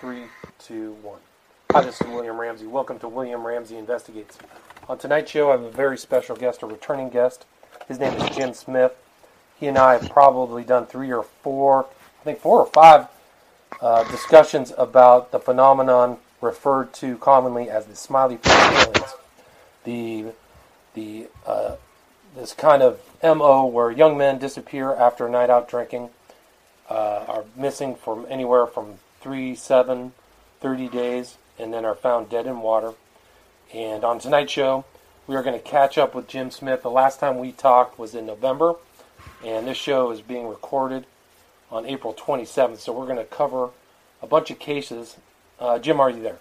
Three, two, one. Hi, this is William Ramsey. Welcome to William Ramsey Investigates. On tonight's show, I have a very special guest, a returning guest. His name is Jim Smith. He and I have probably done three or four, I think four or five uh, discussions about the phenomenon referred to commonly as the smiley face aliens. The the uh, this kind of mo where young men disappear after a night out drinking, uh, are missing from anywhere from three, seven, 30 days, and then are found dead in water. And on tonight's show, we are going to catch up with Jim Smith. The last time we talked was in November, and this show is being recorded on April 27th. So we're going to cover a bunch of cases. Uh, Jim, are you there?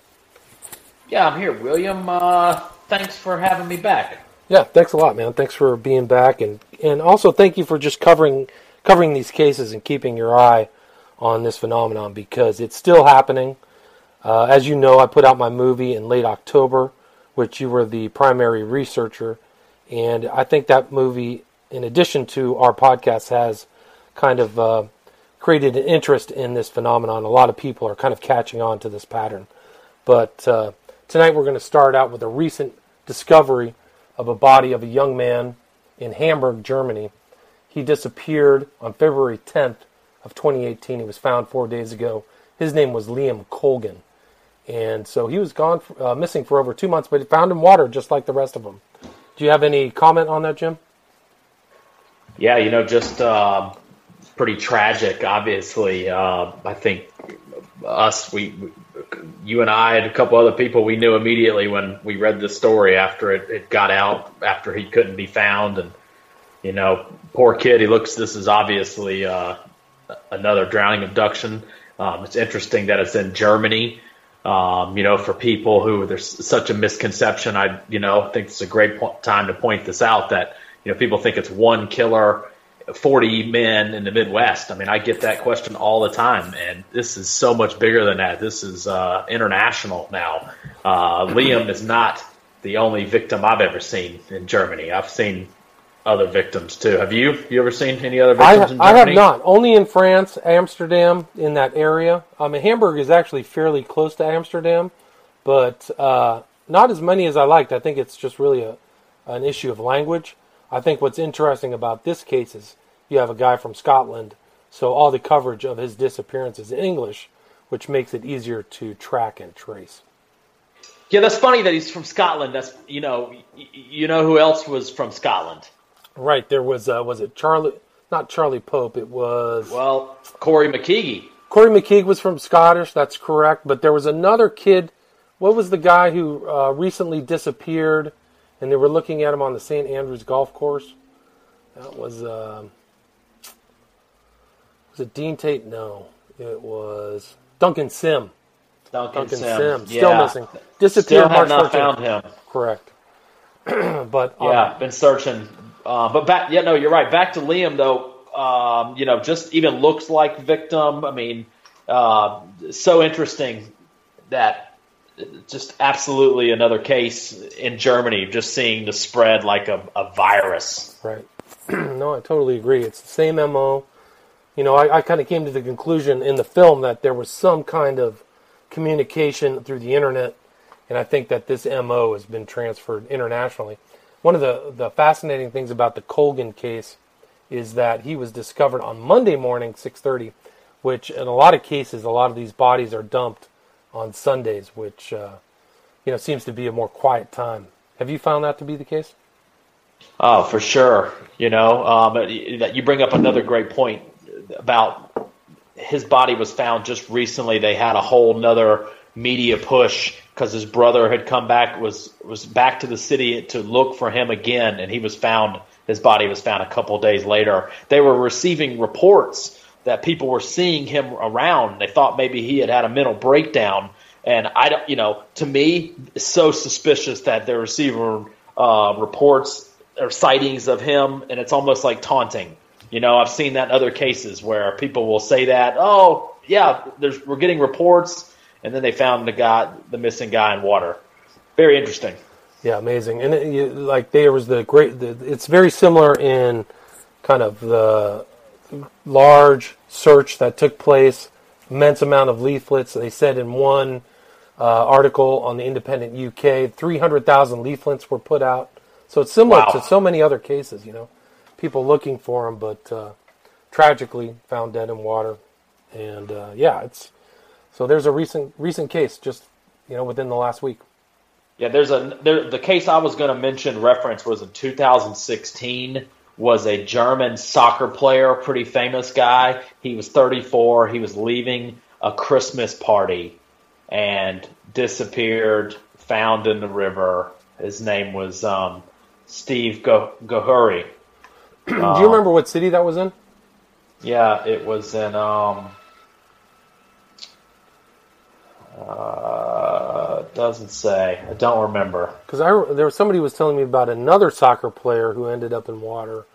Yeah, I'm here, William. Uh, thanks for having me back. Yeah, thanks a lot, man. Thanks for being back, and and also thank you for just covering covering these cases and keeping your eye on this phenomenon because it's still happening. Uh, as you know, I put out my movie in late October, which you were the primary researcher, and I think that movie, in addition to our podcast, has kind of uh, created an interest in this phenomenon. A lot of people are kind of catching on to this pattern. But uh, tonight we're going to start out with a recent discovery of a body of a young man in Hamburg, Germany. He disappeared on February 10th of 2018. He was found four days ago. His name was Liam Colgan. And so he was gone, uh, missing for over two months, but he found in water just like the rest of them. Do you have any comment on that, Jim? Yeah, you know, just uh, pretty tragic, obviously. Uh, I think us, we, you and I and a couple other people, we knew immediately when we read the story after it, it got out, after he couldn't be found. And, you know, poor kid, he looks, this is obviously uh, another drowning abduction. Um, it's interesting that it's in Germany. Um, you know, for people who there's such a misconception, I, you know, think it's a great po- time to point this out that, you know, people think it's one killer 40 men in the Midwest. I mean, I get that question all the time, and this is so much bigger than that. This is uh, international now. Uh, Liam is not the only victim I've ever seen in Germany. I've seen other victims too. Have you? You ever seen any other victims I, in Germany? I have not. Only in France, Amsterdam, in that area. Um, Hamburg is actually fairly close to Amsterdam, but uh, not as many as I liked. I think it's just really a an issue of language. I think what's interesting about this case is you have a guy from Scotland, so all the coverage of his disappearance is in English, which makes it easier to track and trace. Yeah, that's funny that he's from Scotland. That's you know, you know who else was from Scotland? Right, there was uh, was it Charlie? Not Charlie Pope. It was Well, Corrie McKeague. Corrie McKeague was from Scottish. That's correct. But there was another kid. What was the guy who uh, recently disappeared, and they were looking at him on the St. Andrews golf course? That was um was it Dean Tate? No, it was Duncan Sim. Duncan, Duncan Sim. Sim, still Yeah. missing. Disappeared Still have March not 14th. found him. Correct. but um, Yeah, been searching. Uh, but back, yeah, no, you're right. Back to Liam though. Um, you know, just even looks like victim. I mean, uh, so interesting that just absolutely another case in Germany, just seeing the spread like a, a virus. Right. no, I totally agree. It's the same MO. You know, I, I kind of came to the conclusion in the film that there was some kind of communication through the internet, and I think that this MO has been transferred internationally. One of the, the fascinating things about the Colgan case is that he was discovered on Monday morning, 6:30, which in a lot of cases, a lot of these bodies are dumped on Sundays, which uh, you know seems to be a more quiet time. Have you found that to be the case? Oh, for sure. You know, um, you bring up another great point about his body was found just recently. They had a whole nother media push because his brother had come back was was back to the city to look for him again, and he was found. His body was found a couple days later. They were receiving reports that people were seeing him around. They thought maybe he had had a mental breakdown, and I don't. You know, to me, it's so suspicious that they're receiving uh, reports or sightings of him, and it's almost like taunting. You know, I've seen that in other cases where people will say that, oh, yeah, there's, we're getting reports, and then they found the guy, the missing guy in water. Very interesting. Yeah, amazing. And it, you, like there was the great. The, it's very similar in kind of the large search that took place immense amount of leaflets. They said in one uh, article on the Independent UK, 300,000 leaflets were put out. So it's similar Wow. to so many other cases, you know, people looking for him, but uh, tragically found dead in water. And uh, yeah, it's so there's a recent recent case just you know within the last week. Yeah, there's a there, the case I was going to mention reference was in 2016 was a German soccer player, pretty famous guy. He was 34. He was leaving a Christmas party and disappeared, found in the river. His name was um, Steve Go- Gohouri. Do you remember what city that was in? Yeah, it was in um uh doesn't say. I don't remember. Because I there was somebody was telling me about another soccer player who ended up in water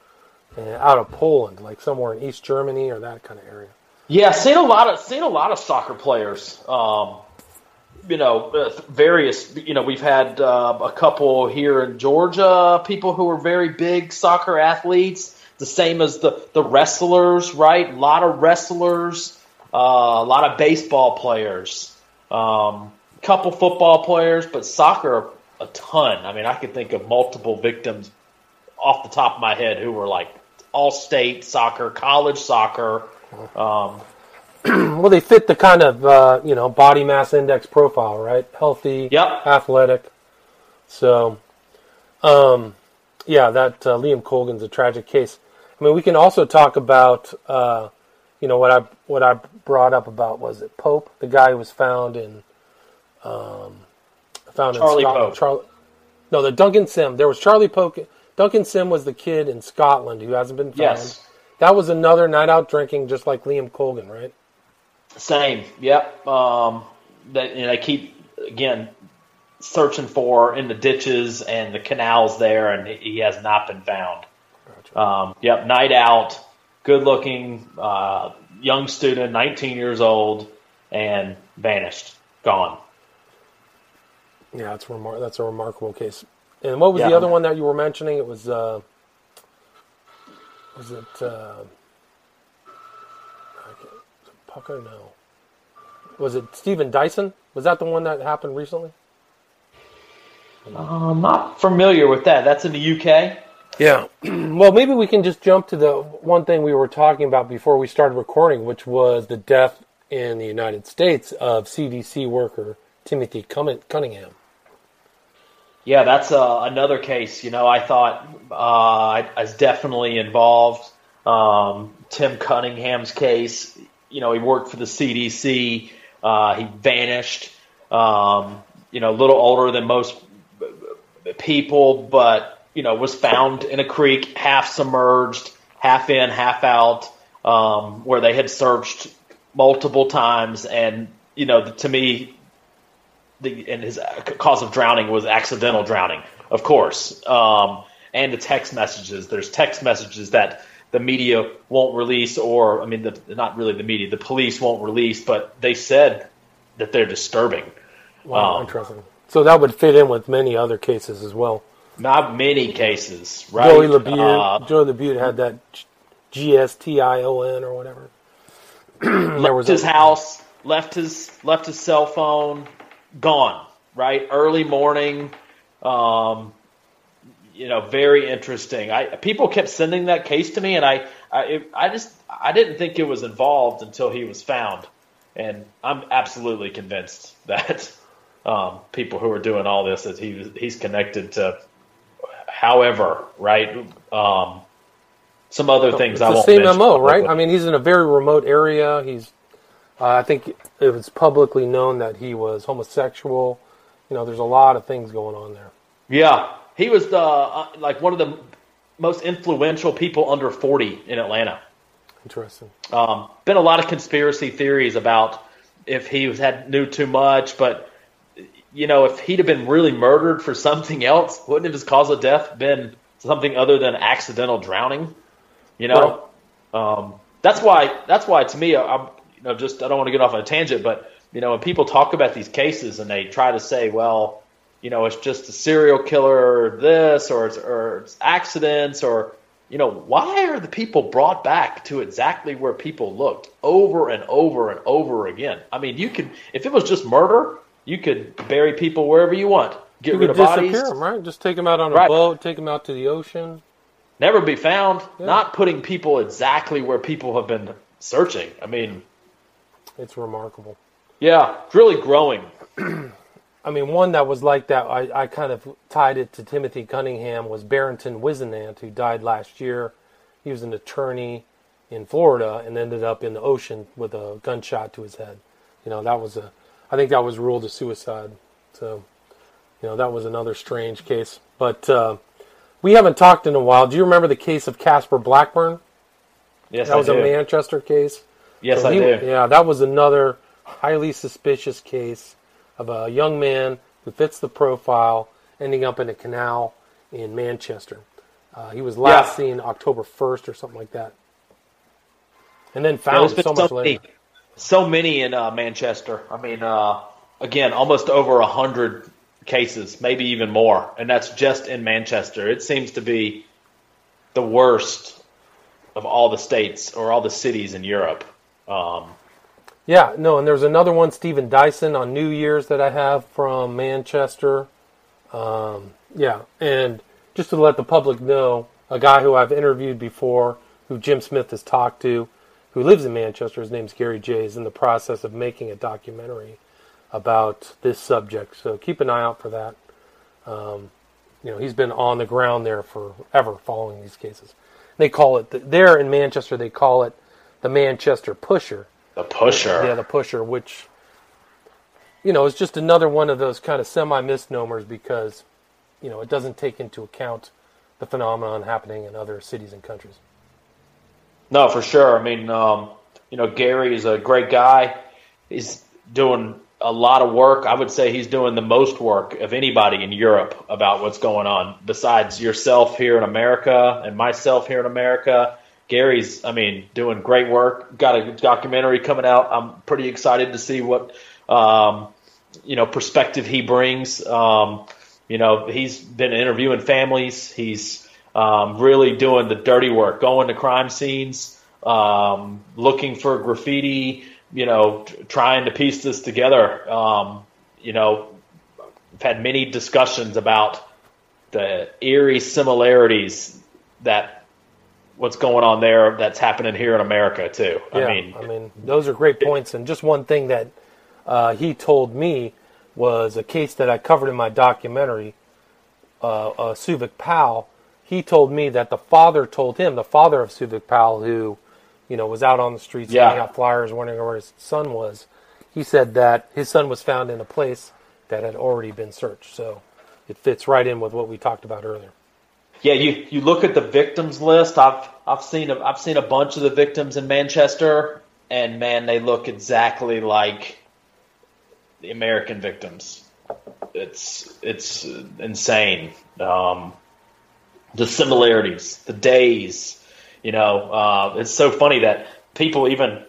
uh, out of Poland, like somewhere in East Germany or that kind of area. Yeah, seen a lot of seen a lot of soccer players. Um, you know, uh, various. You know, we've had uh, a couple here in Georgia, people who are very big soccer athletes. The same as the the wrestlers, right? A lot of wrestlers, uh, a lot of baseball players, um, couple football players, but soccer a ton. I mean, I could think of multiple victims off the top of my head who were like all state soccer, college soccer. Um, Well, they fit the kind of uh, you know body mass index profile, right? Healthy, Yep. athletic. So, um, yeah, that uh, Liam Colgan's a tragic case. I mean, we can also talk about uh, you know what I what I brought up about was it Pope, the guy who was found in um, found Charlie in Scotland. Pope. Charlie, no, the Duncan Sim. There was Charlie Pope. Duncan Sim was the kid in Scotland who hasn't been found. Yes. That was another night out drinking, just like Liam Colgan, right? Same. Yep. Um, that know, they keep again searching for in the ditches and the canals there, and he has not been found. Um, yep. Night out, good looking, uh, young student, 19 years old, and vanished, gone. Yeah, that's remar- that's a remarkable case. And what was Yeah. the other one that you were mentioning? It was uh, was it uh, I it Pucker? No. Was it Stephen Dyson? Was that the one that happened recently? I'm not familiar with that. That's in the UK. Yeah. well, maybe we can just jump to the one thing we were talking about before we started recording, which was the death in the United States of CDC worker Timothy Cunningham. Yeah, that's uh, another case. You know, I thought uh, I, was definitely involved. Um, Tim Cunningham's case. You know, he worked for the CDC. Uh, he vanished. Um, you know, a little older than most people, but you know, was found in a creek, half submerged, half in, half out, um, where they had searched multiple times. And you know, to me, the and his cause of drowning was accidental drowning, of course. Um, and the text messages. There's text messages that the media won't release, or I mean, the, not really the media, the police won't release, but they said that they're disturbing. Wow, Um, interesting. So that would fit in with many other cases as well. Not many cases, right? Joey LeBute, Uh, Joey LeBute had that G S T I O N or whatever. there left was his a, house, left his left his cell phone, gone. Right, early morning. Um, you know, very interesting. I people kept sending that case to me, and I I, it, I just I didn't think it was involved until he was found, and I'm absolutely convinced that um, people who are doing all this that he he's connected to. However, right. Um, some other things It's I the won't same mention MO, right? I mean, he's in a very remote area. He's, uh, I think it was publicly known that he was homosexual. You know, there's a lot of things going on there. Yeah, he was the uh, like one of the most influential people under 40 in Atlanta. Interesting. Um, been a lot of conspiracy theories about if he was, had knew too much, but you know, if he'd have been really murdered for something else, wouldn't his cause of death been something other than accidental drowning? You know, um, that's why that's why to me, I'm you know just I don't want to get off on a tangent, but you know, when people talk about these cases and they try to say, well, you know, it's just a serial killer or this or it's, or it's accidents or you know, why are the people brought back to exactly where people looked over and over and over again? I mean, you could, if it was just murder, you could bury people wherever you want, get You rid of bodies, them, right? Just take them out on a Right. boat, take them out to the ocean. never be found, Yeah. not putting people exactly where people have been searching. I mean, It's remarkable. yeah, it's really growing. I mean, one that was like that, I, I kind of tied it to Timothy Cunningham, was Barrington Wisenant, who died last year. He was an attorney in Florida and ended up in the ocean with a gunshot to his head. You know, that was a, I think that was ruled a suicide. So, you know, that was another strange case. But uh, we haven't talked in a while. Do you remember the case of Casper Blackburn? Yes, That was I a do. Manchester case. yes, So I he- do. Yeah, that was another highly suspicious case of a young man who fits the profile ending up in a canal in Manchester. Uh, he was last Yeah. seen October 1st or something like that. And then found so, much later. So many in uh, Manchester. I mean, uh, again, almost over a hundred cases, maybe even more, and that's just in Manchester. It seems to be the worst of all the states or all the cities in Europe. Um, Yeah, no, and there's another one, Stephen Dyson, on New Year's that I have from Manchester. Um, yeah, and just to let the public know, a guy who I've interviewed before, who Jim Smith has talked to, who lives in Manchester, his name's Gary Jay, is in the process of making a documentary about this subject. So keep an eye out for that. Um, you know, he's been on the ground there forever following these cases. They call it, there in Manchester, they call it the Manchester Pusher. the pusher. Yeah, the pusher, which you know is just another one of those kind of semi misnomers because you know it doesn't take into account the phenomenon happening in other cities and countries. No, for sure. I mean, um, you know, Gary is a great guy. He's doing a lot of work. I would say he's doing the most work of anybody in Europe about what's going on, besides yourself here in America and myself here in America. Gary's, I mean, doing great work. Got a documentary coming out. I'm pretty excited to see what, um, you know, perspective he brings. Um, you know, he's been interviewing families. He's um, really doing the dirty work, going to crime scenes, um, looking for graffiti, you know, t- trying to piece this together. Um, you know, I've had many discussions about the eerie similarities that what's going on there that's happening here in America too. Yeah, I mean, those are great points. And just one thing that uh, he told me was a case that I covered in my documentary, uh, uh, Souvik Pal. He told me that the father told him, the father of Souvik Pal, who you know was out on the streets Yeah. handing out flyers, wondering where his son was. He said that his son was found in a place that had already been searched. So it fits right in with what we talked about earlier. Yeah, you, you look at the victims list. I've I've seen a, I've seen a bunch of the victims in Manchester, and man, they look exactly like the American victims. It's it's insane. Um, the similarities, the days. You know, uh, it's so funny that people even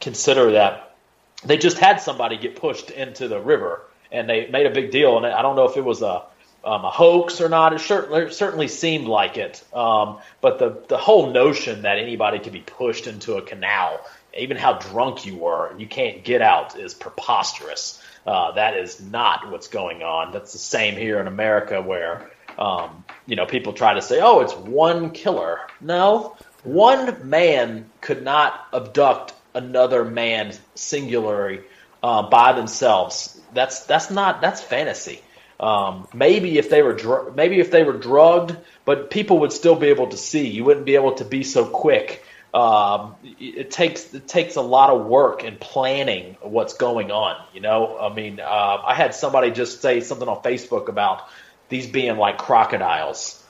consider that they just had somebody get pushed into the river, and they made a big deal. And I don't know if it was a um, a hoax or not. It certainly, certainly seemed like it. Um, but the the whole notion that anybody could be pushed into a canal, even how drunk you were, and you can't get out, is preposterous. Uh, that is not what's going on. That's the same here in America, where um, you know people try to say, "Oh, it's one killer." No, one man could not abduct another man singularly uh, by themselves. That's that's not that's fantasy. Um, maybe if they were dr- maybe if they were drugged, but people would still be able to see. You wouldn't be able to be so quick. Um, it takes it takes a lot of work and planning what's going on. You know, I mean, uh, I had somebody just say something on Facebook about these being like crocodiles,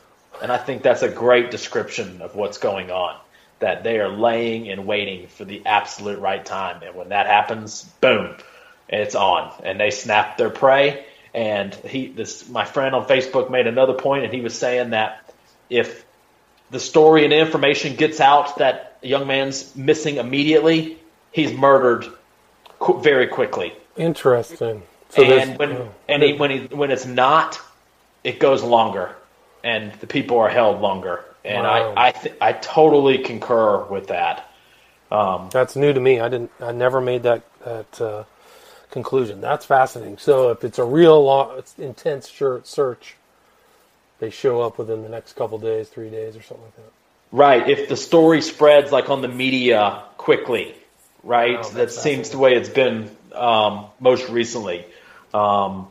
and I think that's a great description of what's going on. That they are laying and waiting for the absolute right time, and when that happens, boom, it's on, and they snap their prey. And he, this, my friend on Facebook made another point, and he was saying that if the story and information gets out that a young man's missing immediately, he's murdered qu- very quickly. Interesting. So and when and he, when he, when it's not, it goes longer, and the people are held longer. and wow. I I, th- I totally concur with that. Um, That's new to me. I didn't. I never made that that uh, conclusion. That's fascinating. So if it's a real long, intense search, they show up within the next couple days, three days, or something like that. Right. If the story spreads like on the media quickly, right? Oh, that seems the way it's been um, most recently. Um,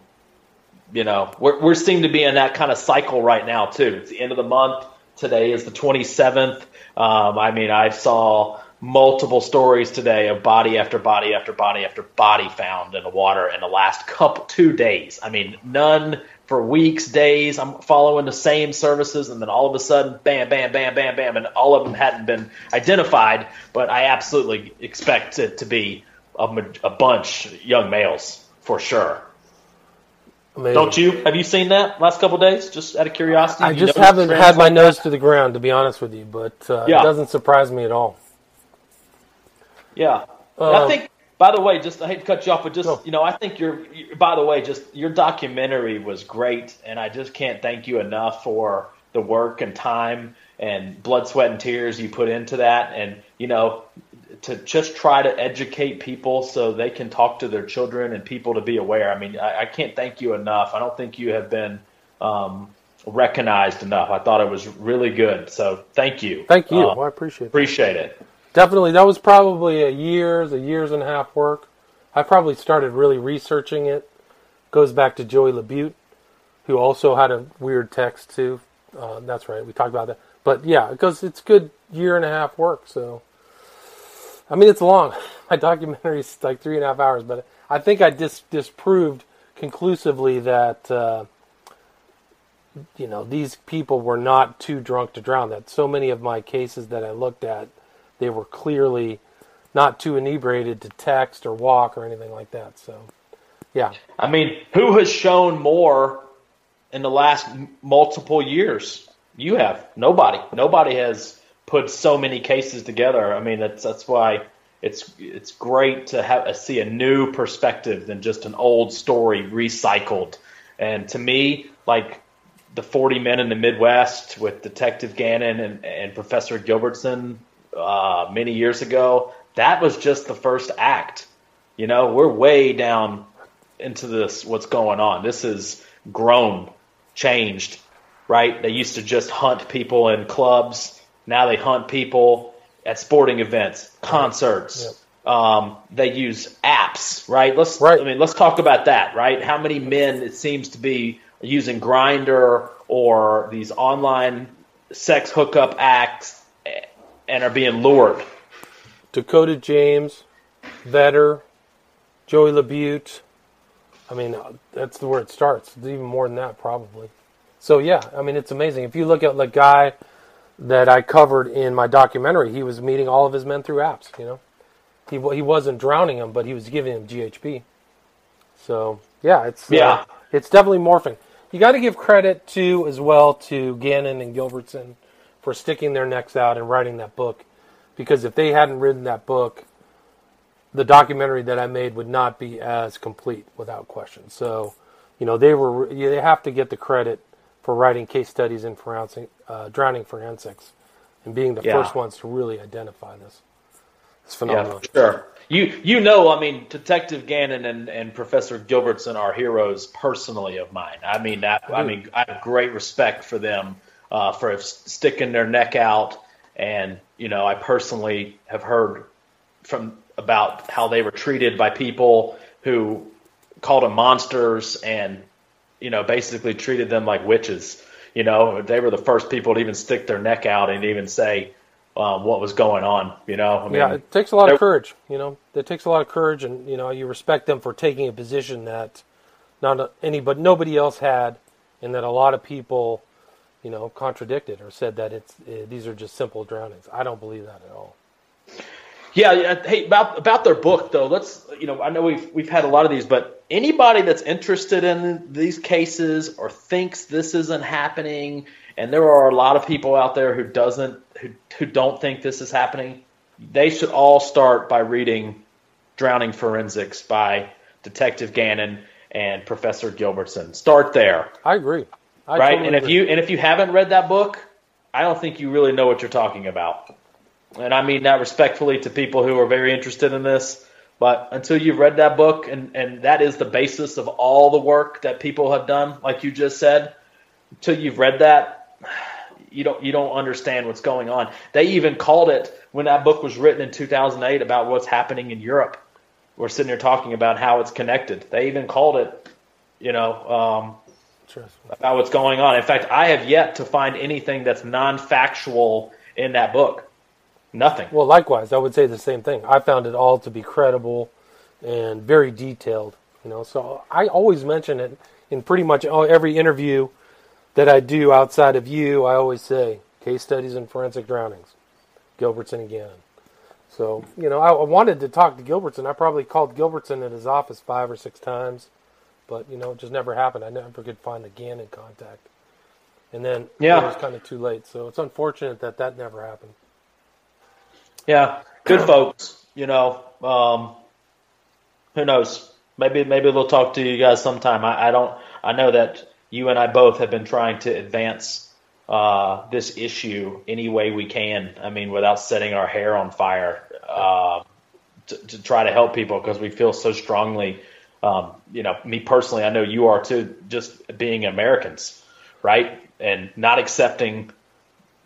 you know, we're, we're seem to be in that kind of cycle right now too. It's the end of the month. Today is the 27th. Um, I mean, I saw multiple stories today of body after body after body after body found in the water in the last couple two days. I mean, none for weeks, days. I'm following the same services, and then all of a sudden, bam, bam, bam, bam, bam, and all of them hadn't been identified. But I absolutely expect it to be a, a bunch young males for sure. Amazing. Don't you? Have you seen that last couple days? Just out of curiosity. I just haven't had my like nose that? to the ground, to be honest with you. But uh, yeah. it doesn't surprise me at all. Yeah, um, I think. By the way, just I hate to cut you off, but just no. you know, I think your. By the way, just your documentary was great, and I just can't thank you enough for the work and time and blood, sweat, and tears you put into that, and you know, to just try to educate people so they can talk to their children and people to be aware. I mean, I, I can't thank you enough. I don't think you have been um, recognized enough. I thought it was really good. So thank you. Thank you. Uh, well, I appreciate it. Appreciate it. Definitely. That was probably a year's, a year's and a half work. I probably started really researching it. Goes back to Joey Labute, who also had a weird text too. Uh, that's right. We talked about that. But yeah, because it's good year and a half work. So I mean, it's long. My documentary is like three and a half hours, but I think I dis- disproved conclusively that uh, you know these people were not too drunk to drown. That so many of my cases that I looked at, they were clearly not too inebriated to text or walk or anything like that. So, yeah. I mean, who has shown more in the last multiple years? You have. Nobody. Nobody has put so many cases together. I mean, that's that's why it's it's great to have see a new perspective than just an old story recycled. And to me, like the 40 Men in the Midwest with Detective Gannon and, and Professor Gilbertson uh, many years ago, that was just the first act. You know, we're way down into this. What's going on? This is grown, changed, right? They used to just hunt people in clubs now they hunt people at sporting events, concerts. Yep. Um, they use apps, right? Let's, right. I mean, let's talk about that, right? How many men it seems to be using Grindr or these online sex hookup acts and are being lured. Dakota James, Vetter, Joey Labute. I mean, that's where it starts. It's even more than that, probably. So yeah, I mean, it's amazing. If you look at the guy that I covered in my documentary, he was meeting all of his men through apps. You know, he he wasn't drowning them, but he was giving them GHB. So yeah, it's yeah, uh, it's definitely morphing. You got to give credit to as well to Gannon and Gilbertson for sticking their necks out and writing that book, because if they hadn't written that book, the documentary that I made would not be as complete without question. So, you know, they were they have to get the credit for writing case studies in forensic, uh, drowning forensics and being the yeah. first ones to really identify this. It's phenomenal. Yeah, sure. You you know, I mean, Detective Gannon and, and Professor Gilbertson are heroes personally of mine. I mean, that, I mean, I have great respect for them uh, for sticking their neck out, and you know, I personally have heard from about how they were treated by people who called them monsters and you know, basically treated them like witches. You know, they were the first people to even stick their neck out and even say um, what was going on. You know, I mean, yeah, it takes a lot of courage. You know, it takes a lot of courage, and you know, you respect them for taking a position that not any but nobody else had, and that a lot of people, you know, contradicted or said that it's uh, these are just simple drownings. I don't believe that at all. Yeah, hey, about about their book though. Let's you know, I know we've we've had a lot of these, but anybody that's interested in these cases or thinks this isn't happening, and there are a lot of people out there who doesn't who who don't think this is happening, they should all start by reading Drowning Forensics by Detective Gannon and Professor Gilbertson. Start there. I agree. I right, totally and if agree. you and if you haven't read that book, I don't think you really know what you're talking about. And I mean that respectfully to people who are very interested in this. But until you've read that book, and, and that is the basis of all the work that people have done, like you just said, until you've read that, you don't you don't understand what's going on. They even called it when that book was written in 2008 about what's happening in Europe. We're sitting here talking about how it's connected. They even called it, you know, um, about what's going on. In fact, I have yet to find anything that's non-factual in that book. Nothing. Well, likewise, I would say the same thing. I found it all to be credible and very detailed. You know, so I always mention it in pretty much every interview that I do outside of you. I always say case studies and forensic drownings, Gilbertson and Gannon. So you know, I, I wanted to talk to Gilbertson. I probably called Gilbertson at his office five or six times, but you know, it just never happened. I never could find the Gannon contact, and then yeah. it was kind of too late. So it's unfortunate that that never happened. Yeah, good folks. You know, um, who knows? Maybe maybe they'll talk to you guys sometime. I, I don't. I know that you and I both have been trying to advance uh, this issue any way we can. I mean, without setting our hair on fire, uh, to, to, try to help people because we feel so strongly. Um, you know, me personally, I know you are too. Just being Americans, right, and not accepting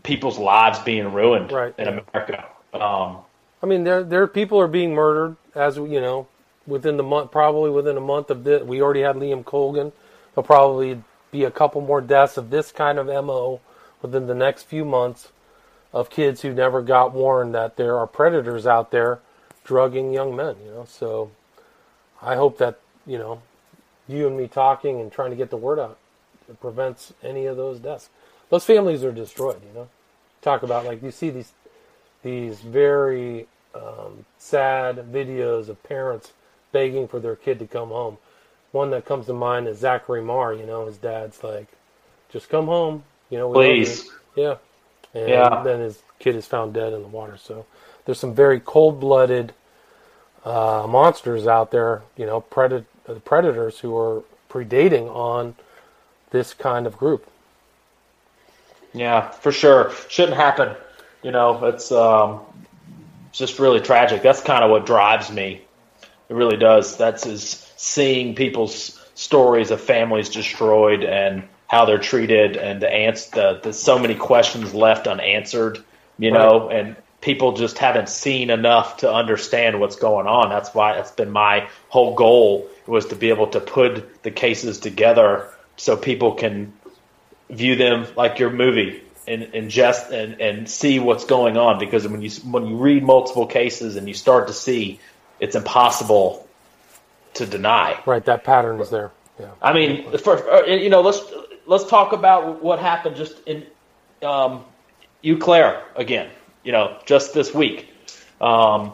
people's lives being ruined right, in. America. Um, I mean, there there people are being murdered as you know within the month, probably within a month of this. We already had Liam Colgan. There'll probably be a couple more deaths of this kind of mo within the next few months of kids who never got warned that there are predators out there drugging young men. You know, so I hope that you know you and me talking and trying to get the word out prevents any of those deaths. Those families are destroyed. You know, talk about like you see these these very um, sad videos of parents begging for their kid to come home. One that comes to mind is Zachary Marr. You know, his dad's like, "Just come home." You know, please. Yeah. And yeah. then his kid is found dead in the water. So there's some very cold-blooded uh, monsters out there. You know, pred- predators who are predating on this kind of group. Yeah, for sure. Shouldn't happen. You know, it's um, just really tragic. That's kind of what drives me. It really does. That's is seeing people's stories of families destroyed and how they're treated, and the answer. The, the so many questions left unanswered. You know, and people just haven't seen enough to understand what's going on. That's why it's been my whole goal was to be able to put the cases together so people can view them like your movie and ingest and, and see what's going on because when you when you read multiple cases and you start to see it's impossible to deny. Right that pattern is there yeah. I mean for, you know let's let's talk about what happened just in um Eau Claire again you know just this week. Um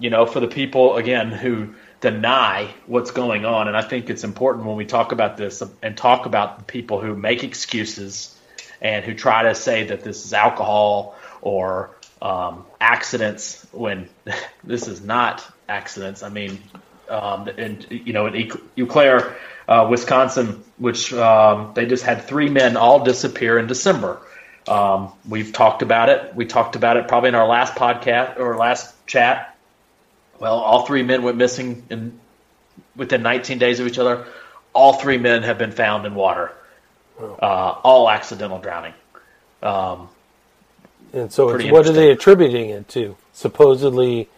you know for the people again who deny what's going on and i think it's important when we talk about this and talk about the people who make excuses and who try to say that this is alcohol or um, accidents when this is not accidents. I mean, um, and you know, in Eau Claire, uh, Wisconsin, which um, they just had three men all disappear in December. Um, we've talked about it. We talked about it probably in our last podcast or last chat. Well, all three men went missing in within 19 days of each other. All three men have been found in water uh, all accidental drowning. Um, and so, what are they attributing it to? Supposedly,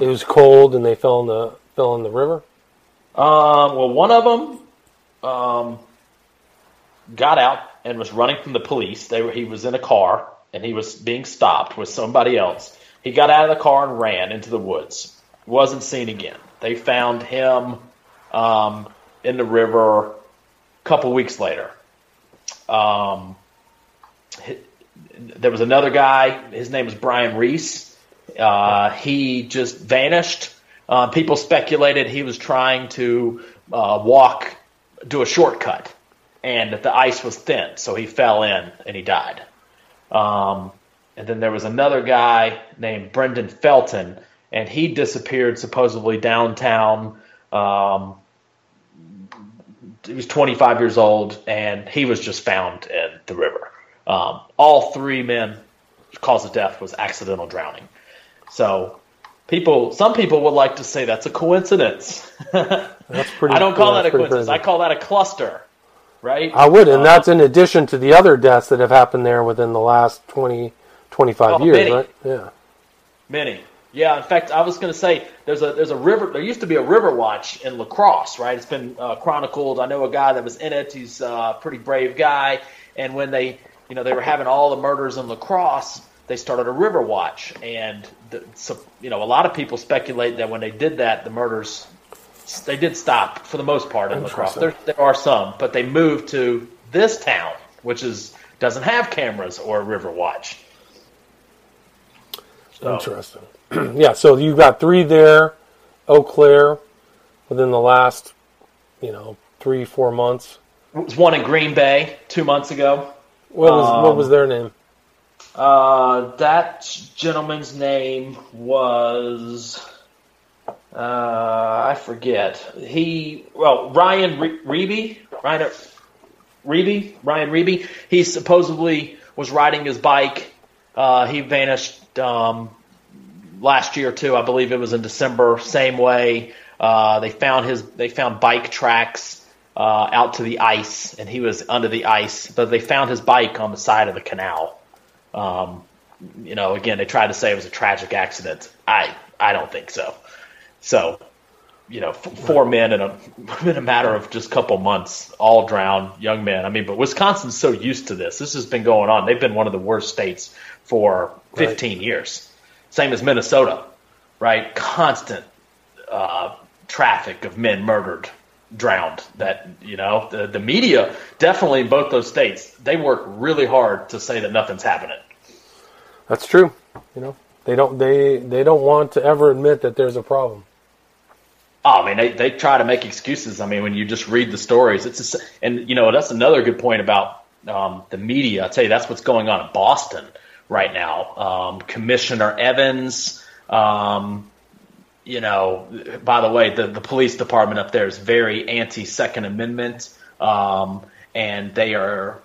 it was cold and they fell in the fell in the river. Um, well, one of them um, got out and was running from the police. They were, he was in a car and he was being stopped with somebody else. He got out of the car and ran into the woods. Wasn't seen again. They found him um, in the river a couple weeks later. Um, there was another guy. His name was Brian Reese. Uh, he just vanished. Uh, people speculated he was trying to uh, walk, do a shortcut, and the ice was thin, so he fell in and he died. Um, and then there was another guy named Brendan Felton, and he disappeared supposedly downtown. Um, he was 25 years old, and he was just found in the river. Um, all three men cause of death was accidental drowning. So people, some people would like to say that's a coincidence. That's pretty. I don't call yeah, that a coincidence. I call that a cluster, right? I would, and Uh, that's in addition to the other deaths that have happened there within the last 20, 25 Oh, years, many. right? Yeah. Many. Yeah, in fact, I was going to say there's a there's a river. There used to be a river watch in La Crosse, right? It's been uh, chronicled. I know a guy that was in it. He's uh, a pretty brave guy. And when they, you know, they were having all the murders in La Crosse, they started a river watch. And the, so, you know, a lot of people speculate that when they did that, the murders they did stop for the most part in La Crosse. There, there are some, but they moved to this town, which is doesn't have cameras or a river watch. So- Interesting. yeah, so you've got three there, Eau Claire, within the last, you know, three, four months. There was one in Green Bay two months ago. What was what Um, was their name? Uh, that gentleman's name was uh, I forget. He well Ryan Re- Reeby, Ryan Reeby, Ryan Reeby. He supposedly was riding his bike. Uh, he vanished um, last year too. I believe it was in December. Same way. Uh, they found his. They found bike tracks uh, out to the ice, and he was under the ice. But they found his bike on the side of the canal. Um, you know, again, they tried to say it was a tragic accident. I I don't think so. So, you know, f- four men in a in a matter of just a couple months, all drowned, young men. I mean, but Wisconsin's so used to this. This has been going on. They've been one of the worst states for 15 years. Same as Minnesota, right? Constant uh, traffic of men murdered, drowned. That you know, the, the media definitely in both those states they work really hard to say that nothing's happening. That's true. You know, they don't they they don't want to ever admit that there's a problem. Oh, I mean, they, they try to make excuses. I mean, when you just read the stories, it's just, and you know that's another good point about um, the media. I tell you, that's what's going on in Boston right now. Um, Commissioner Evans, um, you know, by the way, the, the police department up there is very anti Second Amendment, um, and they are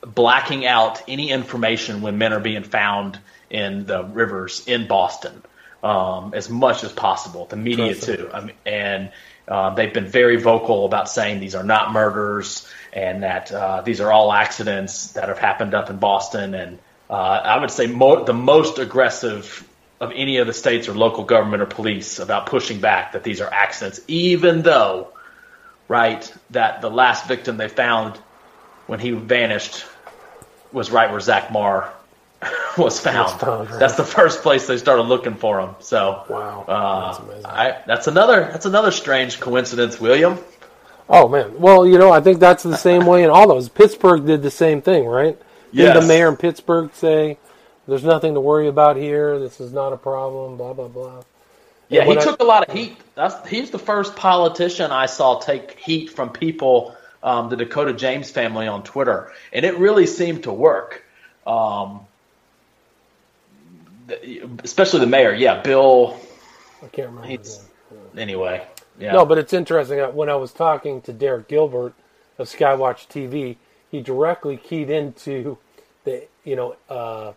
blacking out any information when men are being found in the rivers in Boston um, as much as possible. The media too, I mean, and uh, they've been very vocal about saying these are not murders and that uh, these are all accidents that have happened up in Boston. And uh, I would say mo- the most aggressive of any of the states or local government or police about pushing back that these are accidents, even though, right, that the last victim they found when he vanished was right where Zach Marr was found. Found, right. That's the first place they started looking for him. So, Wow, uh, that's. I, that's another that's another strange coincidence, William. Oh man. Well, you know, I think that's the same way in all those. Pittsburgh did the same thing, right? Didn't Yes. the mayor in Pittsburgh say, "There's nothing to worry about here. This is not a problem." Blah blah blah. Yeah, he I- took a lot of heat. That's he's the first politician I saw take heat from people, um, the Dakota James family on Twitter, and it really seemed to work. Um, especially the mayor. Yeah, Bill. I can't remember. Anyway, yeah. No, but it's interesting. When I was talking to Derek Gilbert of Skywatch TV, he directly keyed into the you know uh,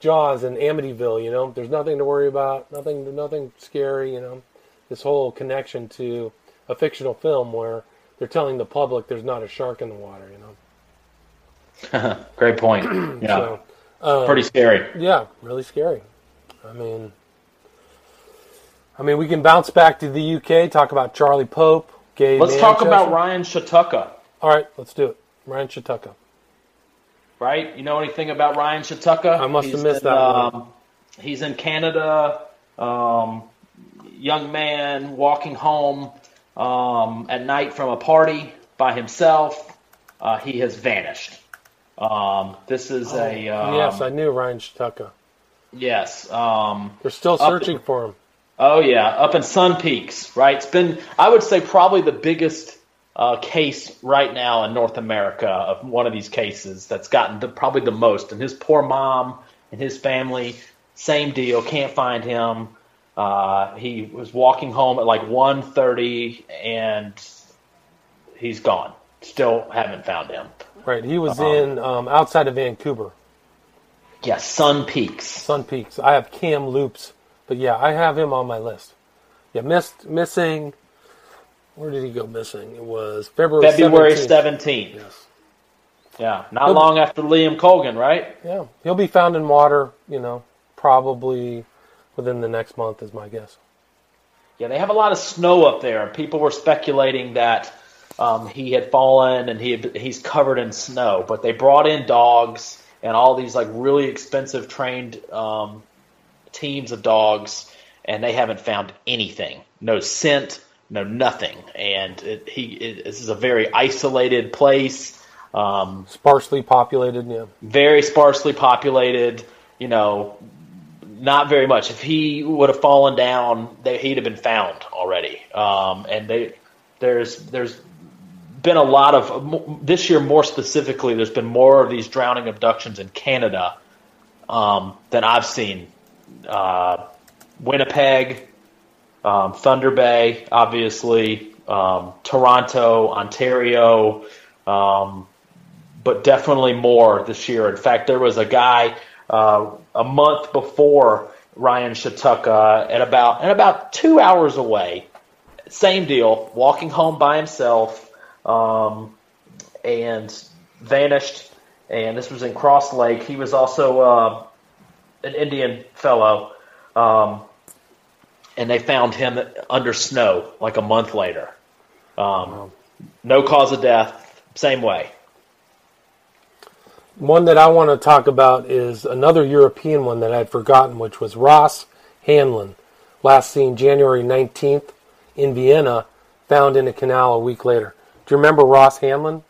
Jaws and Amityville. You know, there's nothing to worry about, nothing, nothing scary. You know, this whole connection to a fictional film where they're telling the public there's not a shark in the water. You know, great point. Yeah, so um, pretty scary. yeah, really scary. I mean, I mean, we can bounce back to the UK, talk about Charlie Pope, gay. Let's talk about Ryan Shtuka. All right, let's do it. Ryan Shtuka. Right? You know anything about Ryan Shtuka? I must have missed in, that one. Um, he's in Canada. Um, young man walking home um, at night from a party by himself. Uh, he has vanished. Um, this is a um, yes, I knew Ryan Shtuka. yes. Um, They're still searching for him. Oh yeah, up in Sun Peaks, right? It's been, I would say, probably the biggest uh, case right now in North America of one of these cases that's gotten the, probably the most. And his poor mom and his family, same deal, can't find him. Uh, he was walking home at like 1.30 and he's gone. Still haven't found him. Right. He was in um, outside of Vancouver, Yeah, Sun Peaks. Sun Peaks. I have Kamloops, but yeah, I have him on my list. Yeah, missed missing. Where did he go missing? It was February February 17th. 17th. Yes. Yeah, not long after Liam Colgan, right? Yeah, he'll be found in water. You know, probably within the next month is my guess. Yeah, they have a lot of snow up there. People were speculating that um, he had fallen and he had, he's covered in snow. But they brought in dogs and all these like really expensive trained um, teams of dogs, and they haven't found anything. No scent, no nothing. And it, he it, this is a very isolated place. Um, Sparsely populated. Yeah. very sparsely populated. You know, not very much. If he would have fallen down, they, he'd have been found already. Um, and they, there's there's been a lot of this year more specifically. There's been more of these drowning abductions in Canada um, than I've seen. Uh, Winnipeg, um, Thunder Bay, obviously, um, Toronto, Ontario, um, but definitely more this year. In fact, there was a guy uh, a month before Ryan Shtuka at about at about two hours away. Same deal, walking home by himself, um, and vanished. And this was in Cross Lake. He was also uh, an Indian fellow, um, and they found him under snow like a month later. Um, no cause of death. Same way. One that I want to talk about is another European one that I'd forgotten, which was Ross Hanlon, last seen January 19th in Vienna, found in a canal a week later. Do you remember Ross Hanlon?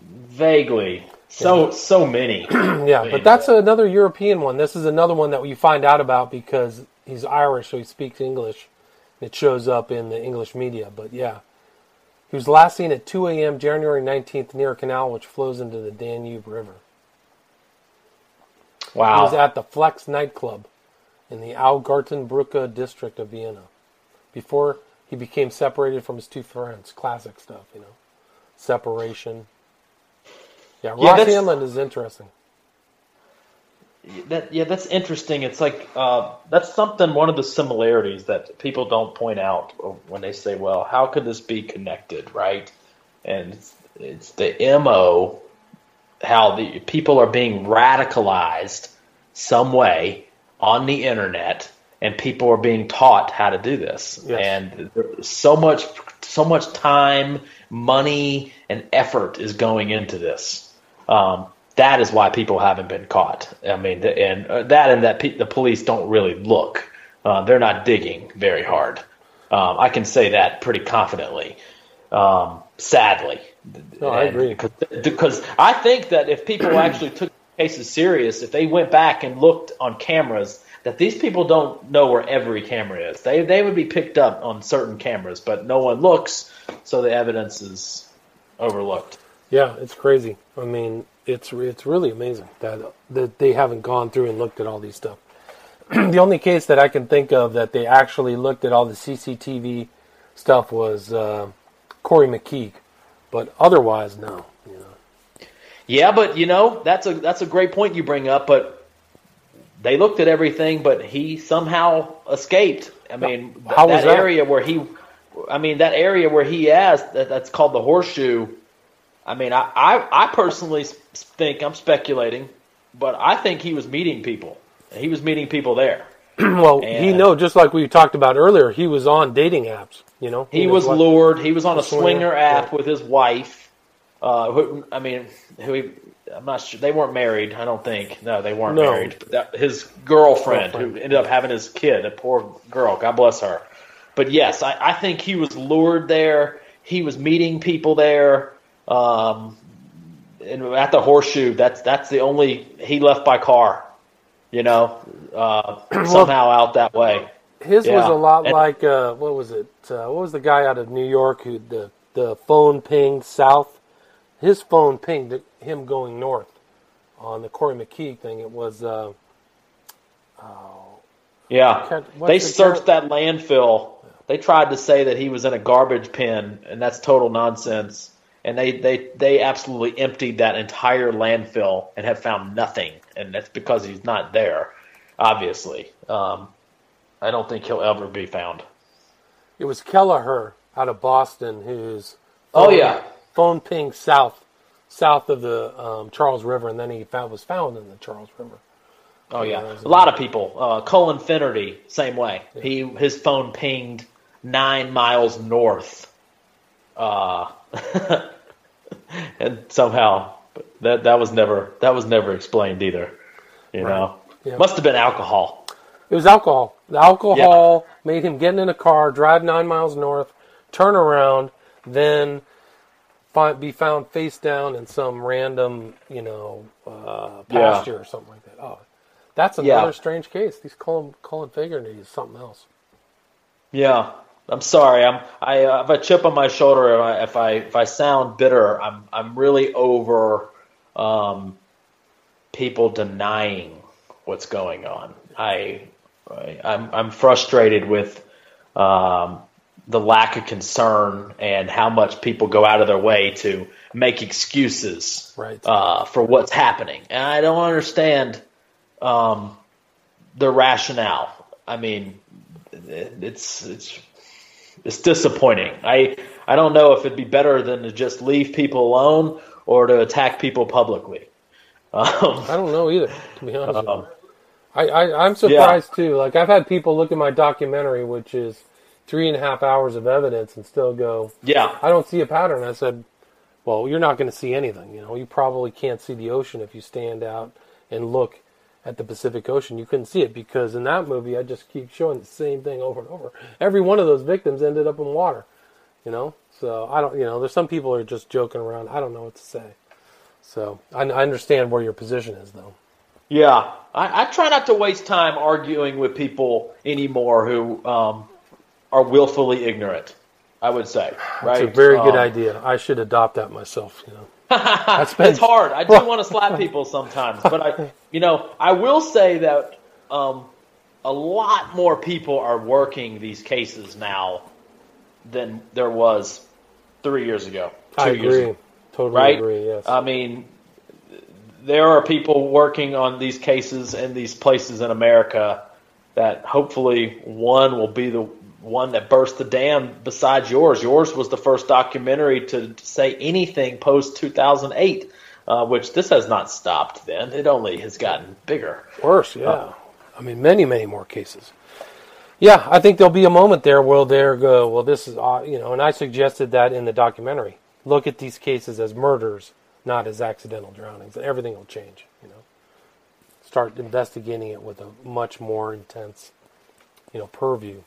Vaguely. So so many. yeah, but that's another European one. This is another one that you find out about because he's Irish, so he speaks English. It shows up in the English media. But yeah, he was last seen at 2 a.m. January 19th near a canal which flows into the Danube River. Wow. He was at the Flex nightclub in the Augartenbrücke district of Vienna before he became separated from his two friends. Classic stuff, you know. Separation. Yeah, Yeah, Ross Hanlon is interesting. That yeah, that's interesting. It's like uh, that's something. One of the similarities that people don't point out when they say, "Well, how could this be connected?" Right? And it's, it's the mo how the people are being radicalized some way on the internet, and people are being taught how to do this. Yes. And so much, so much time, money, and effort is going into this. Um, that is why people haven't been caught. I mean, and uh, that and that pe- the police don't really look. Uh, they're not digging very hard. Um, I can say that pretty confidently. Um, sadly, No, I agree. because, because I think that if people actually took cases serious, if they went back and looked on cameras, that these people don't know where every camera is. They they would be picked up on certain cameras, but no one looks, so the evidence is overlooked. Yeah, it's crazy. I mean, it's it's really amazing that that they haven't gone through and looked at all these stuff. the only case that I can think of that they actually looked at all the CCTV stuff was uh, Corrie McKeague, but otherwise, no. You know. Yeah, but you know that's a that's a great point you bring up. But they looked at everything, but he somehow escaped. I mean, th- How was that, that? area where he, I mean, that area where he is that, that's called the horseshoe. I mean, I, I I personally think I'm speculating, but I think he was meeting people. He was meeting people there. well, he And- know just like we talked about earlier. He was on dating apps. You know, He was lured. He was on a Swinger, swinger app yeah. with his wife. Uh, who, I mean, who he, I'm not sure. They weren't married. I don't think. No, they weren't No. married. But that, his girlfriend, Girlfriend. who ended up having his kid, a poor girl. God bless her. But yes, I, I think he was lured there. He was meeting people there. Um, and at the horseshoe, that's that's the only he left by car. You know, uh, somehow out that way. His was a lot And- like uh, what was it? Uh, what was the guy out of New York who the the phone pinged south? His phone pinged him going north on the Corrie McKeague thing. It was uh, Yeah, they the searched that landfill. They tried to say that he was in a garbage bin, and that's total nonsense. And they they they absolutely emptied that entire landfill and have found nothing, and that's because he's not there. Obviously, um, I don't think he'll ever be found. It was Kelleher out of Boston who's Oh yeah, phone pinged south south of the um, Charles River, and then he found, was found in the Charles River. oh yeah. A lot of people. Uh, Colin Finnerty, same way. He his phone pinged nine miles north, uh, and somehow that that was never that was never explained either. You know, Yeah. must have been alcohol. It was alcohol. The alcohol made him get in a car, drive nine miles north, turn around, then find, be found face down in some random, you know, uh, Yeah. pasture or something like that. Oh, that's another Yeah. strange case. These Colin Colin Fagerty is something else. Yeah, I'm sorry. I'm I uh, have a chip on my shoulder. If I if I, if I sound bitter, I'm I'm really over um, people denying what's going on. I, I I'm I'm frustrated with um, the lack of concern and how much people go out of their way to make excuses Right. uh, for what's happening, and I don't understand um, the rationale. I mean, it's it's it's disappointing. I I don't know if it'd be better than to just leave people alone or to attack people publicly. Um, I don't know either, to be honest Um. I, I, I'm surprised too. Like I've had people look at my documentary, which is three and a half hours of evidence, and still go, yeah, I don't see a pattern. I said, well, you're not going to see anything. You know, you probably can't see the ocean if you stand out and look at the Pacific Ocean. You couldn't see it because in that movie, I just keep showing the same thing over and over. Every one of those victims ended up in water. You know, so I don't. You know, there's some people who are just joking around. I don't know what to say. So I, I understand where your position is, though. yeah. I, I try not to waste time arguing with people anymore who um, are willfully ignorant. I would say, right? It's a very good Um, idea. I should adopt that myself. You know, it's hard. I do want to slap people sometimes, but I, you know, I will say that um, a lot more people are working these cases now than there was three years ago. Two I years agree. ago, Totally right? agree. Yes. I mean, there are people working on these cases in these places in America that hopefully one will be the one that burst the dam besides yours. Yours was the first documentary to say anything post 2008, uh, which this has not stopped then. It only has gotten bigger. Worse, yeah. I mean, many, many more cases. Yeah, I think there'll be a moment there where they'll go, well, this is, uh, you know, and I suggested that in the documentary. Look at these cases as murders, not as accidental drownings, and everything will change, you know. Start investigating it with a much more intense, you know, purview.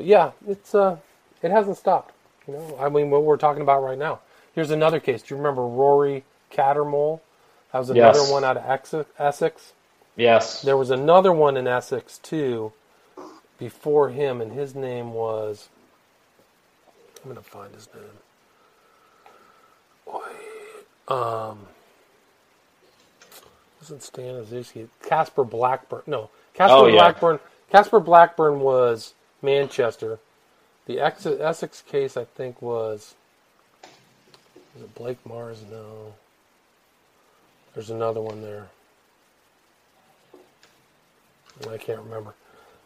But yeah, it's, uh, it hasn't stopped, you know. I mean, what we're talking about right now. Here's another case. Do you remember Rory Cattermole? That was another Yes. one out of Ex- Essex. Yes. There was another one in Essex too, before him, and his name was. I'm gonna find his name. Um, wasn't Stan Azuski? Casper Blackburn. No, Casper Oh, yeah. Blackburn. Casper Blackburn was Manchester. The Ex- Essex case, I think, was. Was it Blake Mars? No. There's another one there. I can't remember.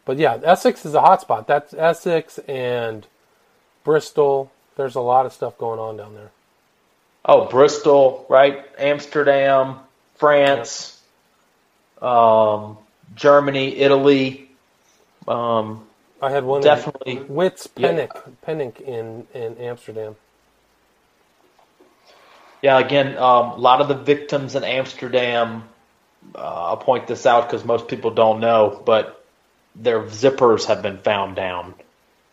But yeah, Essex is a hotspot. That's Essex and Bristol. There's a lot of stuff going on down there. Oh, Bristol, right? Amsterdam, France, um, Germany, Italy. Um, I had one Definitely. in Wits Yeah. Pennick, Pennick in, in Amsterdam. Yeah, again, um, a lot of the victims in Amsterdam. Uh, I'll point this out because most people don't know, but their zippers have been found down.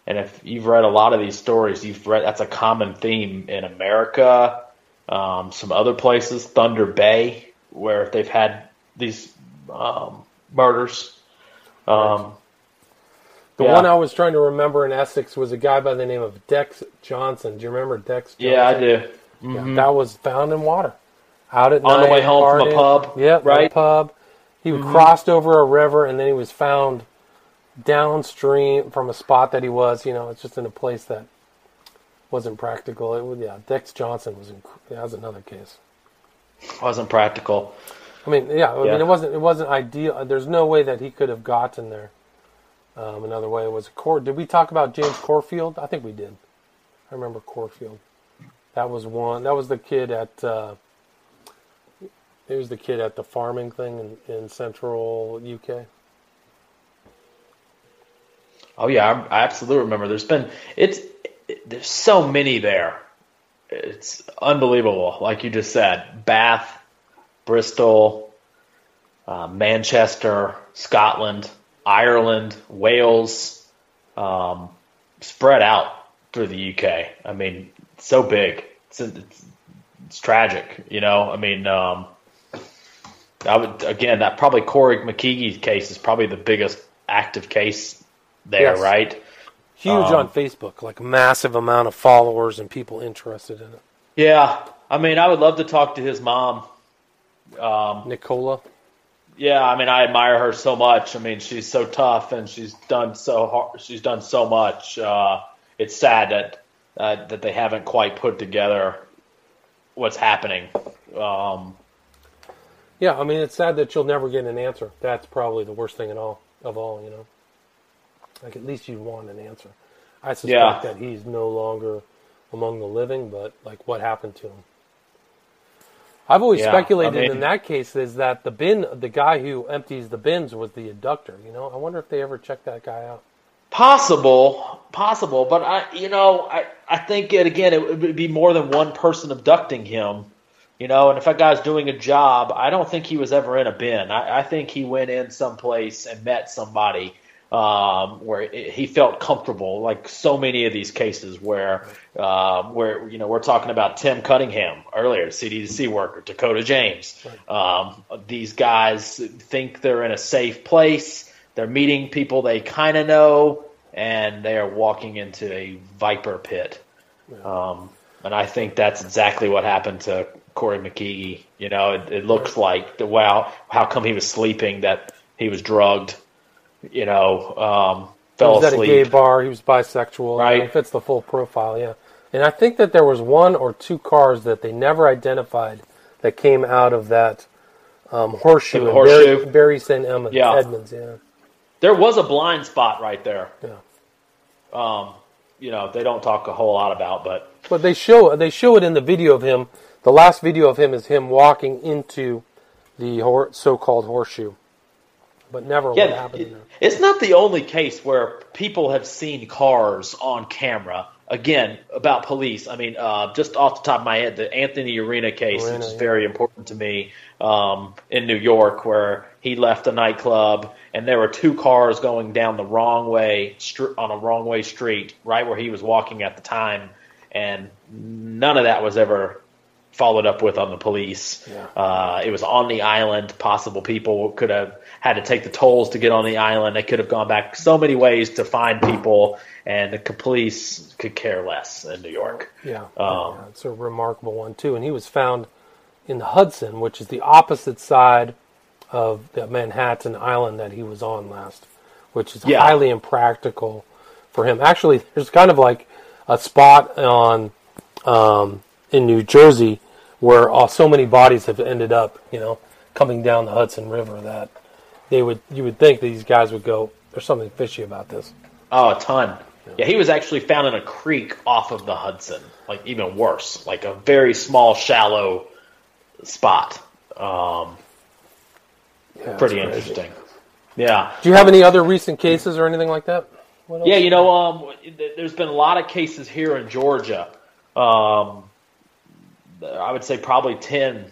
And if you've read a lot of these stories, you've read that's a common theme in America, um, some other places, Thunder Bay, where they've had these um, murders. Um, The Yeah. one I was trying to remember in Essex was a guy by the name of Dex Johnson. Do you remember Dex Johnson? yeah, I do. Yeah, mm-hmm. that was found in water. Out at On the way home from a pub, Yeah, right? pub. He mm-hmm. crossed over a river and then he was found downstream from a spot that he was. You know, it's just in a place that wasn't practical. It was, yeah, Dex Johnson was. That was another case. Wasn't practical. I mean, yeah, I Yeah. mean, it wasn't. It wasn't ideal. There's no way that he could have gotten there. Um, another way was a Cor. Did we talk about James Corfield? I think we did. I remember Corfield. That was one. That was the kid at. Uh, it was the kid at the farming thing in, in central UK. Oh yeah, I, I absolutely remember. There's been it's it, there's so many there. It's unbelievable. Like you just said, Bath, Bristol, uh, Manchester, Scotland, Ireland, Wales, um, spread out through the UK. I mean, so big. It's, it's, it's tragic. You know, I mean, um, I would again that probably Corrie McKeague's case is probably the biggest active case there, Yes. right? Huge Um, on Facebook, like massive amount of followers and people interested in it. Yeah, I mean, I would love to talk to his mom. Um, Nicola. Yeah, I mean, I admire her so much. I mean, she's so tough and she's done so hard. She's done so much. Uh, it's sad that uh, that they haven't quite put together what's happening. Um, Yeah, I mean, it's sad that you'll never get an answer. That's probably the worst thing in all of all, you know. Like at least you want an answer. I suspect Yeah. that he's no longer among the living, but like what happened to him? I've always Yeah, speculated I mean- in that case is that the bin, the guy who empties the bins was the abductor. You know, I wonder if they ever checked that guy out. Possible, possible, but I, you know, I, I think it again. It would be more than one person abducting him, you know. And if that guy's doing a job, I don't think he was ever in a bin. I, I think he went in someplace and met somebody um, where it, he felt comfortable. Like so many of these cases where, uh, where you know, we're talking about Tim Cunningham earlier, CDC worker, Dakota James. Um, these guys think they're in a safe place. They're meeting people they kind of know, and they are walking into a viper pit. Um, and I think that's exactly what happened to Corrie McKeague. You know, it, it looks like the wow, how come he was sleeping? That he was drugged. You know, um, He fell was at a gay bar. He was bisexual. Right. He fits the full profile. Yeah, and I think that there was one or two cars that they never identified that came out of that um, horseshoe, The horseshoe? Bury, Bury St. Edmunds. Yeah. Edmunds. Yeah, There was a blind spot right there. yeah. Um, you know, they don't talk a whole lot about, but But they show they show it in the video of him. The last video of him is him walking into the so-called horseshoe, but never what Yeah, happened. it- it's not the only case where people have seen cars on camera. Again, about police. I mean, uh, just off the top of my head, the Anthony Arena case, Arena, which is yeah. very important to me, um, in New York, where he left a nightclub and there were two cars going down the wrong way str- on a wrong way street, right where he was walking at the time, and none of that was ever followed up with on the police. Yeah. Uh, it was on the island. Possible people could have had to take the tolls to get on the island. They could have gone back so many ways to find people, and the police could care less in New York. Yeah, Um, yeah, it's a remarkable one too. And he was found in the Hudson, which is the opposite side of the Manhattan Island that he was on last, which is Yeah. highly impractical for him. Actually, there's kind of like a spot on um, in New Jersey where uh, so many bodies have ended up, you know, coming down the Hudson River that they would you would think these guys would go. There's something fishy about this. Oh, a ton. Yeah, he was actually found in a creek off of the Hudson, like even worse, like a very small, shallow spot. Um, Yeah, pretty interesting. Yeah. Do you have any other recent cases or anything like that? Yeah, you know, um, there's been a lot of cases here in Georgia. Um, I would say probably 10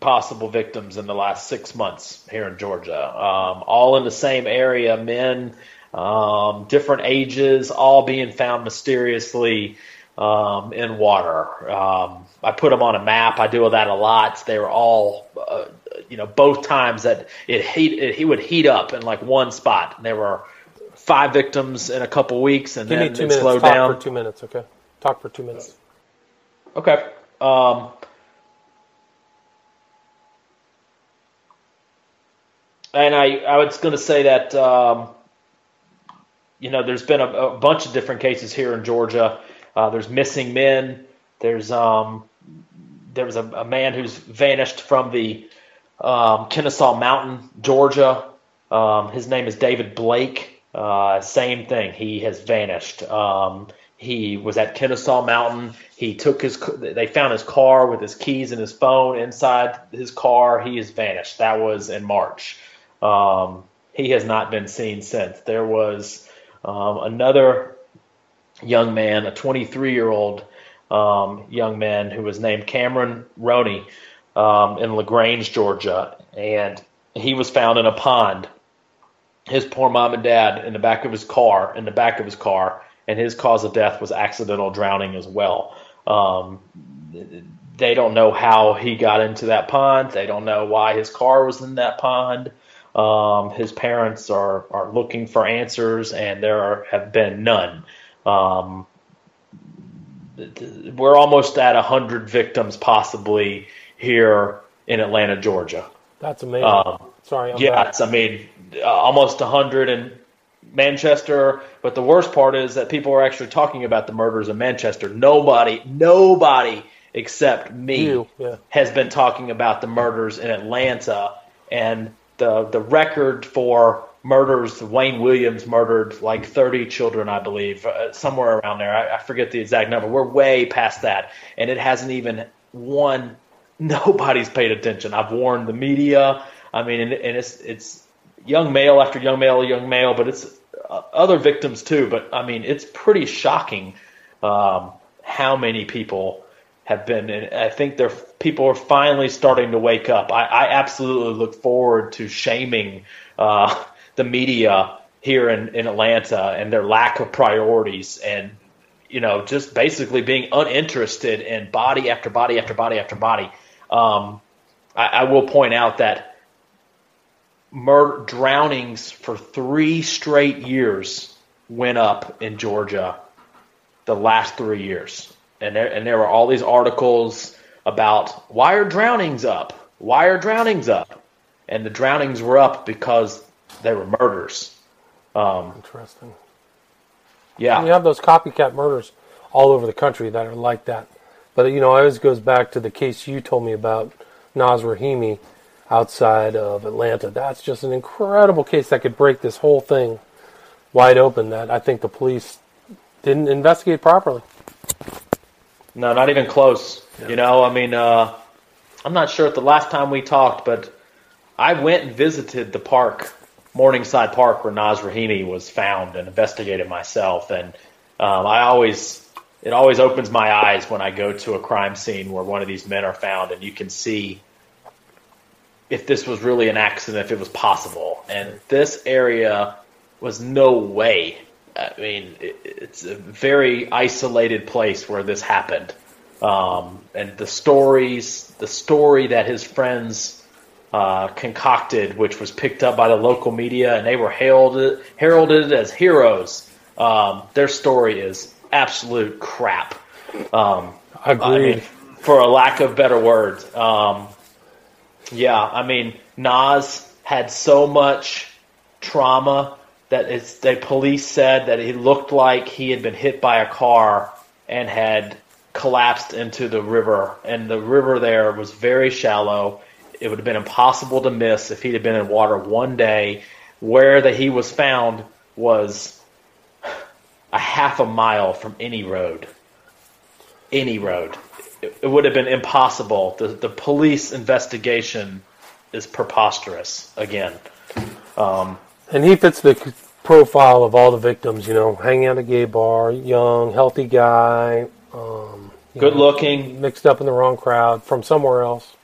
possible victims in the last six months here in Georgia. Um, all in the same area, men, um, different ages, all being found mysteriously um, in water. Um, I put them on a map. I do that a lot. They were all, uh, you know, both times that it heat, it, he would heat up in like one spot. There were five victims in a couple weeks, and Give me then two it minutes. slowed Talk down. for two minutes, okay? Talk for two minutes. Okay. Um, and I, I was going to say that, um, you know, there's been a, a bunch of different cases here in Georgia. Uh, there's missing men. There's um, there was a, a man who's vanished from the um, Kennesaw Mountain, Georgia. Um, his name is David Blake. Uh, same thing. He has vanished. Um, he was at Kennesaw Mountain. He took his. They found his car with his keys and his phone inside his car. He has vanished. That was in March. Um, he has not been seen since. There was um, another young man, a 23 year old um, young man who was named Cameron Roney um, in LaGrange, Georgia, and he was found in a pond. His poor mom and dad in the back of his car, in the back of his car, and his cause of death was accidental drowning as well. Um, they don't know how he got into that pond. They don't know why his car was in that pond. Um, his parents are, are looking for answers, and there are, have been none. Um, we're almost at 100 victims possibly here in Atlanta, Georgia. That's amazing. Um, Sorry. I'm yeah, I mean, uh, almost 100 in Manchester. But the worst part is that people are actually talking about the murders in Manchester. Nobody, nobody except me yeah. has been talking about the murders in Atlanta. And the the record for murders. Wayne Williams murdered like 30 children, I believe, uh, somewhere around there. I, I, forget the exact number. We're way past that, and it hasn't even one. Nobody's paid attention. I've warned the media. I mean, and, and it's it's young male after young male, young male, but it's uh, other victims too. But I mean, it's pretty shocking um, how many people have been. And I think they're people are finally starting to wake up. I, I absolutely look forward to shaming. Uh, the media here in, in Atlanta and their lack of priorities and you know just basically being uninterested in body after body after body after body. Um, I, I, will point out that murder drownings for three straight years went up in Georgia the last three years, and there and there were all these articles about why are drownings up? Why are drownings up? And the drownings were up because they were murders. Um, Interesting. Yeah, and you have those copycat murders all over the country that are like that. But you know, it always goes back to the case you told me about Naz Rahimi outside of Atlanta. That's just an incredible case that could break this whole thing wide open. That I think the police didn't investigate properly. No, not even close. Yeah. You know, I mean, uh, I'm not sure if the last time we talked, but I went and visited the park Morningside Park where Naz Rahimi was found and investigated myself. And um, I always, it always opens my eyes when I go to a crime scene where one of these men are found and you can see if this was really an accident, if it was possible. And this area was no way. I mean, it, it's a very isolated place where this happened. Um, and the stories, the story that his friends uh, concocted, which was picked up by the local media, and they were heralded, heralded as heroes. Um, their story is absolute crap. Um, Agreed. I mean, for a lack of better words. Um, yeah, I mean, Nas had so much trauma that the police said that he looked like he had been hit by a car and had collapsed into the river. And the river there was very shallow it would have been impossible to miss if he'd have been in water one day. Where that he was found was a half a mile from any road. Any road. It, it would have been impossible. The, the police investigation is preposterous again. Um, and he fits the profile of all the victims, you know, hanging at a gay bar, young, healthy guy, um, good know, looking, mixed up in the wrong crowd from somewhere else.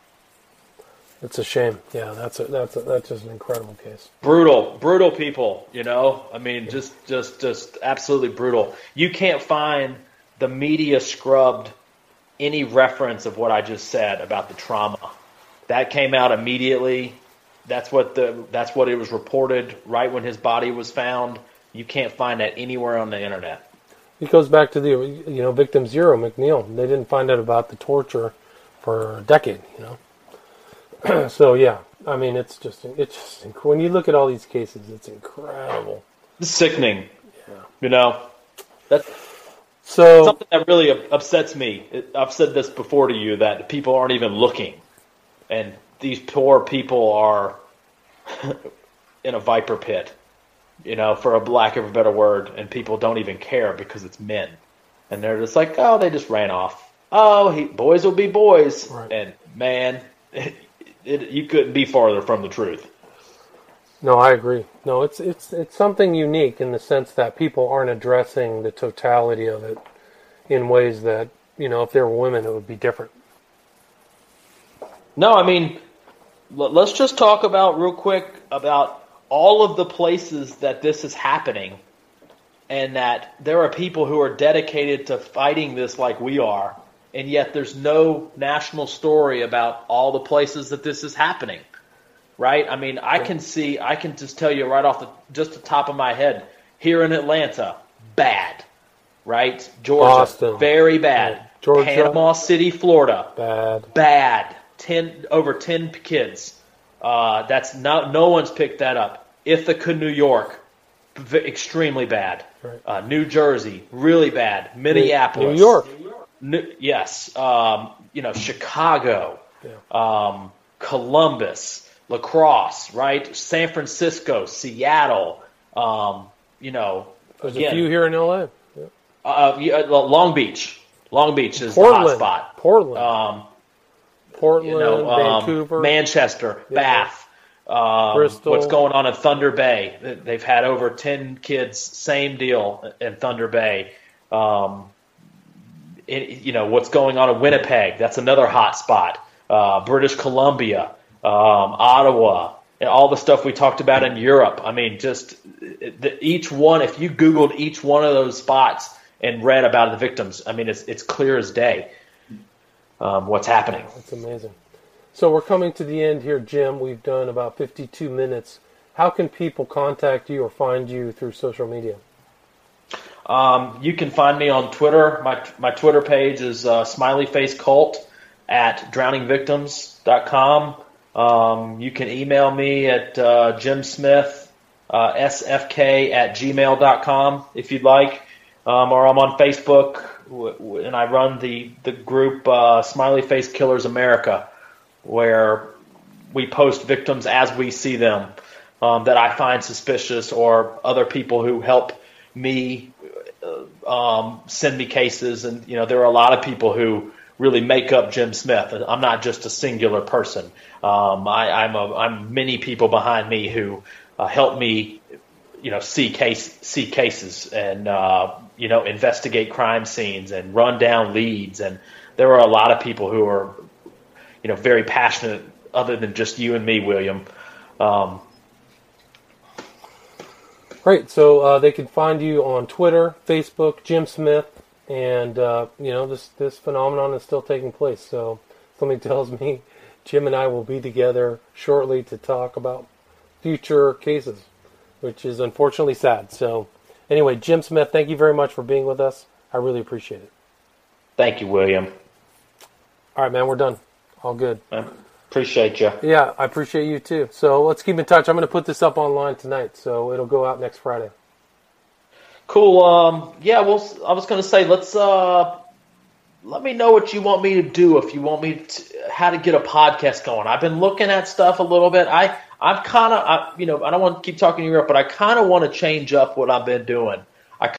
It's a shame. Yeah, that's a, that's a, that's just an incredible case. Brutal, brutal people. You know, I mean, just just just absolutely brutal. You can't find the media scrubbed any reference of what I just said about the trauma. That came out immediately. That's what the that's what it was reported right when his body was found. You can't find that anywhere on the internet. It goes back to the you know victim zero, McNeil. They didn't find out about the torture for a decade. You know. so yeah, I mean, it's just it's just when you look at all these cases, it's incredible. It's sickening. Yeah. You know, that's So something that really upsets me. I've said this before to you that people aren't even looking, and these poor people are in a viper pit, you know, for a lack of a better word, and people don't even care because it's men, and they're just like, oh, they just ran off. Oh, he, boys will be boys, right. and man, it, it, you couldn't be farther from the truth. No, I agree. No, it's it's it's something unique in the sense that people aren't addressing the totality of it in ways that you know if there were women it would be different. No, I mean, let's just talk about real quick about all of the places that this is happening, and that there are people who are dedicated to fighting this like we are, and yet there's no national story about all the places that this is happening right? I mean, I can see, I can just tell you right off the just the top of my head here in Atlanta, bad, right? Georgia, Boston. very bad. Yeah. Georgia, Panama City, Florida, bad, bad. Ten over ten kids. Uh, that's not no one's picked that up. Ithaca, New York, v- extremely bad. Right. Uh, New Jersey, really bad. Minneapolis, New York, New, yes. Um, you know, Chicago, yeah. um, Columbus La Crosse, right? San Francisco, Seattle, um, you know. There's again, a few here in LA. Yeah. Uh, uh Long Beach. Long Beach is Portland. the hot spot. Portland. Portland, you know, um, Vancouver, Manchester, yeah. Bath. Um, Bristol. What's going on in Thunder Bay? They've had over 10 kids, same deal in Thunder Bay. Um, it, you know, what's going on in Winnipeg? That's another hot spot. Uh, British Columbia um, Ottawa, and all the stuff we talked about in Europe. I mean, just the, each one. If you Googled each one of those spots and read about the victims, I mean, it's it's clear as day um, what's happening. That's amazing. So we're coming to the end here, Jim. We've done about 52 minutes. How can people contact you or find you through social media? Um, you can find me on Twitter. My my Twitter page is uh, Smiley Face Cult at drowningvictims.com. Um, you can email me at uh, Jim Smith, uh, sfk at gmail.com if you'd like. Um, or I'm on Facebook and I run the, the group uh, Smiley Face Killers America, where we post victims as we see them um, that I find suspicious or other people who help me uh, um, send me cases. And, you know, there are a lot of people who really make up Jim Smith. I'm not just a singular person. Um, I, am a, I'm many people behind me who uh, help me, you know, see case see cases and uh, you know investigate crime scenes and run down leads. And there are a lot of people who are, you know, very passionate. Other than just you and me, William. Um, Great. So uh, they can find you on Twitter, Facebook, Jim Smith, and uh, you know this this phenomenon is still taking place. So something tells me Jim and I will be together shortly to talk about future cases, which is unfortunately sad. So anyway, Jim Smith, thank you very much for being with us. I really appreciate it. Thank you, William. All right, man, we're done. All good. I appreciate you. Yeah, I appreciate you too. So let's keep in touch. I'm going to put this up online tonight, so it'll go out next Friday. Cool. Um, yeah, well, I was going to say, let's uh, let me know what you want me to do. If you want me to, how to get a podcast going. I've been looking at stuff a little bit. I I'm kind of, you know, I don't want to keep talking to Europe, but I kind of want to change up what I've been doing.